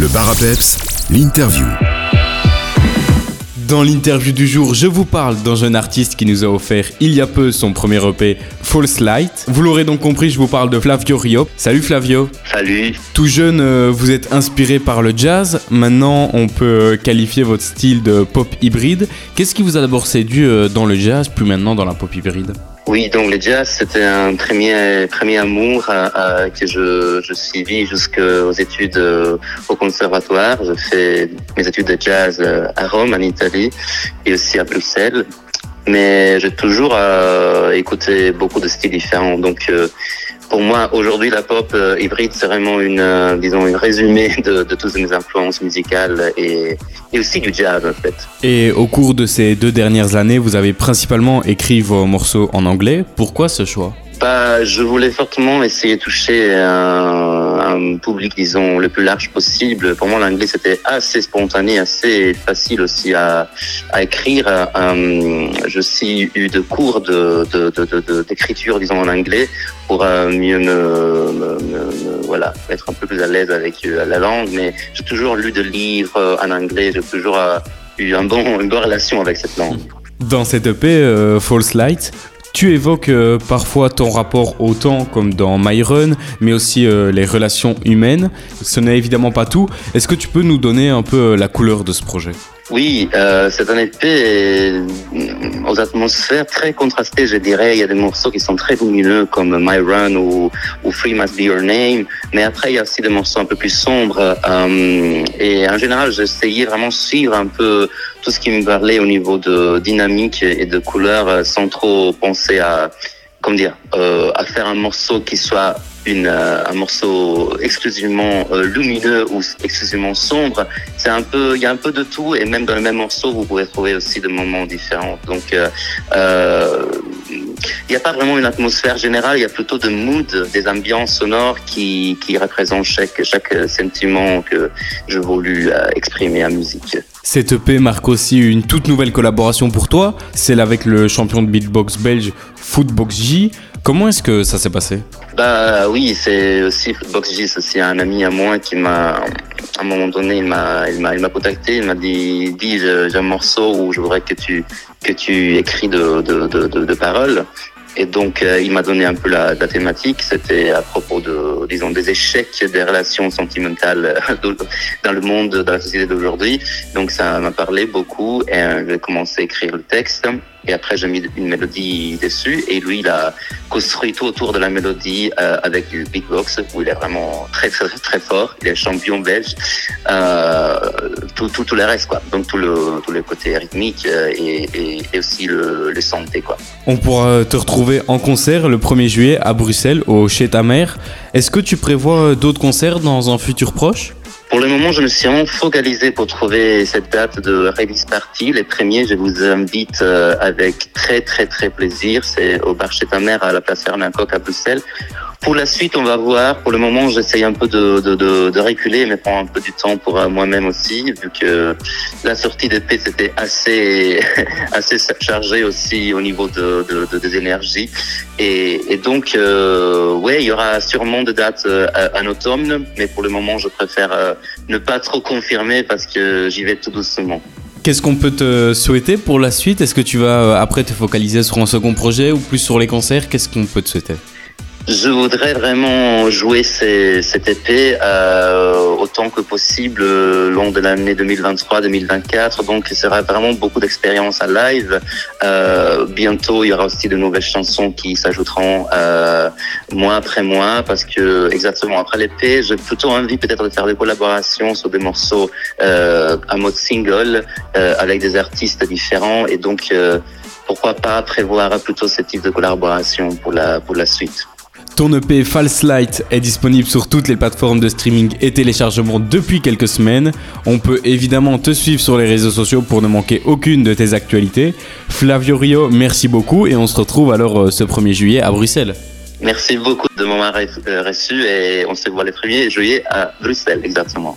Le bar à peps, l'interview. Dans l'interview du jour, je vous parle d'un jeune artiste qui nous a offert il y a peu son premier EP, False Light. Vous l'aurez donc compris, je vous parle de Flavio Rio. Salut Flavio. Salut. Tout jeune, euh, vous êtes inspiré par le jazz. Maintenant, on peut euh, qualifier votre style de pop hybride. Qu'est-ce qui vous a d'abord séduit euh, dans le jazz, plus maintenant dans la pop hybride? Oui, donc le jazz, c'était un premier, premier amour euh, euh, que je, je suivis jusqu'aux études euh, au conservatoire. Je fais mes études de jazz euh, à Rome, en Italie, et aussi à Bruxelles. Mais j'ai toujours euh, écouté beaucoup de styles différents. Donc, pour moi, aujourd'hui, la pop euh, hybride, c'est vraiment une, euh, disons, une résumé de, de toutes mes influences musicales et, et aussi du jazz, en fait. Et au cours de ces deux dernières années, vous avez principalement écrit vos morceaux en anglais. Pourquoi ce choix? Bah, je voulais fortement essayer de toucher un, public, disons, le plus large possible. Pour moi, l'anglais, c'était assez spontané, assez facile aussi à, à écrire. Euh, je suis eu de cours de, de, de, de- d'écriture, disons, en anglais pour euh, mieux me, voilà, être un peu plus à l'aise avec euh, la langue. Mais j'ai toujours lu de livres en anglais. J'ai toujours eu une bonne relation avec cette langue. Dans cet EP, False Light, tu évoques euh, parfois ton rapport au temps, comme dans My Run, mais aussi euh, les relations humaines. Ce n'est évidemment pas tout. Est-ce que tu peux nous donner un peu euh, la couleur de ce projet? Oui, euh, c'est un euh, aux atmosphères très contrastées, je dirais. Il y a des morceaux qui sont très lumineux comme My Run ou, Free Must Be Your Name. Mais après, il y a aussi des morceaux un peu plus sombres. euh, et en général, essayé vraiment de suivre un peu tout ce qui me parlait au niveau de dynamique et de couleur euh, sans trop penser à, comment dire, euh, à faire un morceau qui soit une, euh, un morceau exclusivement euh, lumineux ou exclusivement sombre. C'est un peu, il y a un peu de tout et même dans le même morceau, vous pouvez trouver aussi des moments différents. Donc, euh, euh, il n'y a pas vraiment une atmosphère générale, il y a plutôt de mood, des ambiances sonores qui, qui représentent chaque, chaque sentiment que je voulu euh, exprimer en musique. Cet EP marque aussi une toute nouvelle collaboration pour toi, celle avec le champion de beatbox belge Footbox J. Comment est-ce que ça s'est passé? Bah oui, c'est aussi Footbox J, c'est aussi un ami à moi qui m'a, à un moment donné, il m'a, il m'a, il m'a contacté, il m'a dit, dis, j'ai un morceau où je voudrais que tu, que tu écris de, de, de, de paroles. Et donc, euh, il m'a donné un peu la, la thématique. C'était à propos de, disons, des échecs des relations sentimentales de- dans le monde, dans la société d'aujourd'hui. Donc, ça m'a parlé beaucoup et euh, j'ai commencé à écrire le texte. Et après, j'ai mis une mélodie dessus. Et lui, il a construit tout autour de la mélodie euh, avec du beatbox où il est vraiment très, très, très fort. Il est champion belge. Euh, tout, tout, tout le reste, quoi. Donc, tout le, tout le côté rythmique euh, et, et, et aussi le, le santé, quoi. On pourra te retrouver en concert le 1er juillet à Bruxelles, au Chez ta mère. Est-ce que tu prévois d'autres concerts dans un futur proche? Pour le moment, je me suis vraiment focalisé pour trouver cette date de release party. Les premiers, je vous invite euh, avec très très très plaisir. C'est au bar chez ta mère à la place Fernand à Bruxelles. Pour la suite, on va voir. Pour le moment, j'essaye un peu de, de, de, de reculer, mais prendre un peu du temps pour euh, moi-même aussi, vu que la sortie d'épée c'était assez assez chargé aussi au niveau de, de, de- des énergies. Et, et donc, euh, ouais, il y aura sûrement des dates euh, en automne, mais pour le moment, je préfère euh, ne pas trop confirmer parce que j'y vais tout doucement. Qu'est-ce qu'on peut te souhaiter pour la suite? Est-ce que tu vas euh, après te focaliser sur un second projet ou plus sur les concerts? Qu'est-ce qu'on peut te souhaiter? Je voudrais vraiment jouer ces, cet épée euh, autant que possible euh, long de l'année 2023-2024. Donc, il sera vraiment beaucoup d'expérience à live. Euh, bientôt, il y aura aussi de nouvelles chansons qui s'ajouteront euh, mois après mois parce que exactement après l'épée, j'ai plutôt envie peut-être de faire des collaborations sur des morceaux euh, à mode single euh, avec des artistes différents et donc pourquoi pas prévoir plutôt ce type de collaboration pour la pour la suite. Ton EP False Light est disponible sur toutes les plateformes de streaming et téléchargement depuis quelques semaines. On peut évidemment te suivre sur les réseaux sociaux pour ne manquer aucune de tes actualités. Flavio Rio, merci beaucoup et on se retrouve alors euh, ce 1er juillet à Bruxelles. Merci beaucoup de m'avoir reçu et on se voit les 1er juillet à Bruxelles, exactement.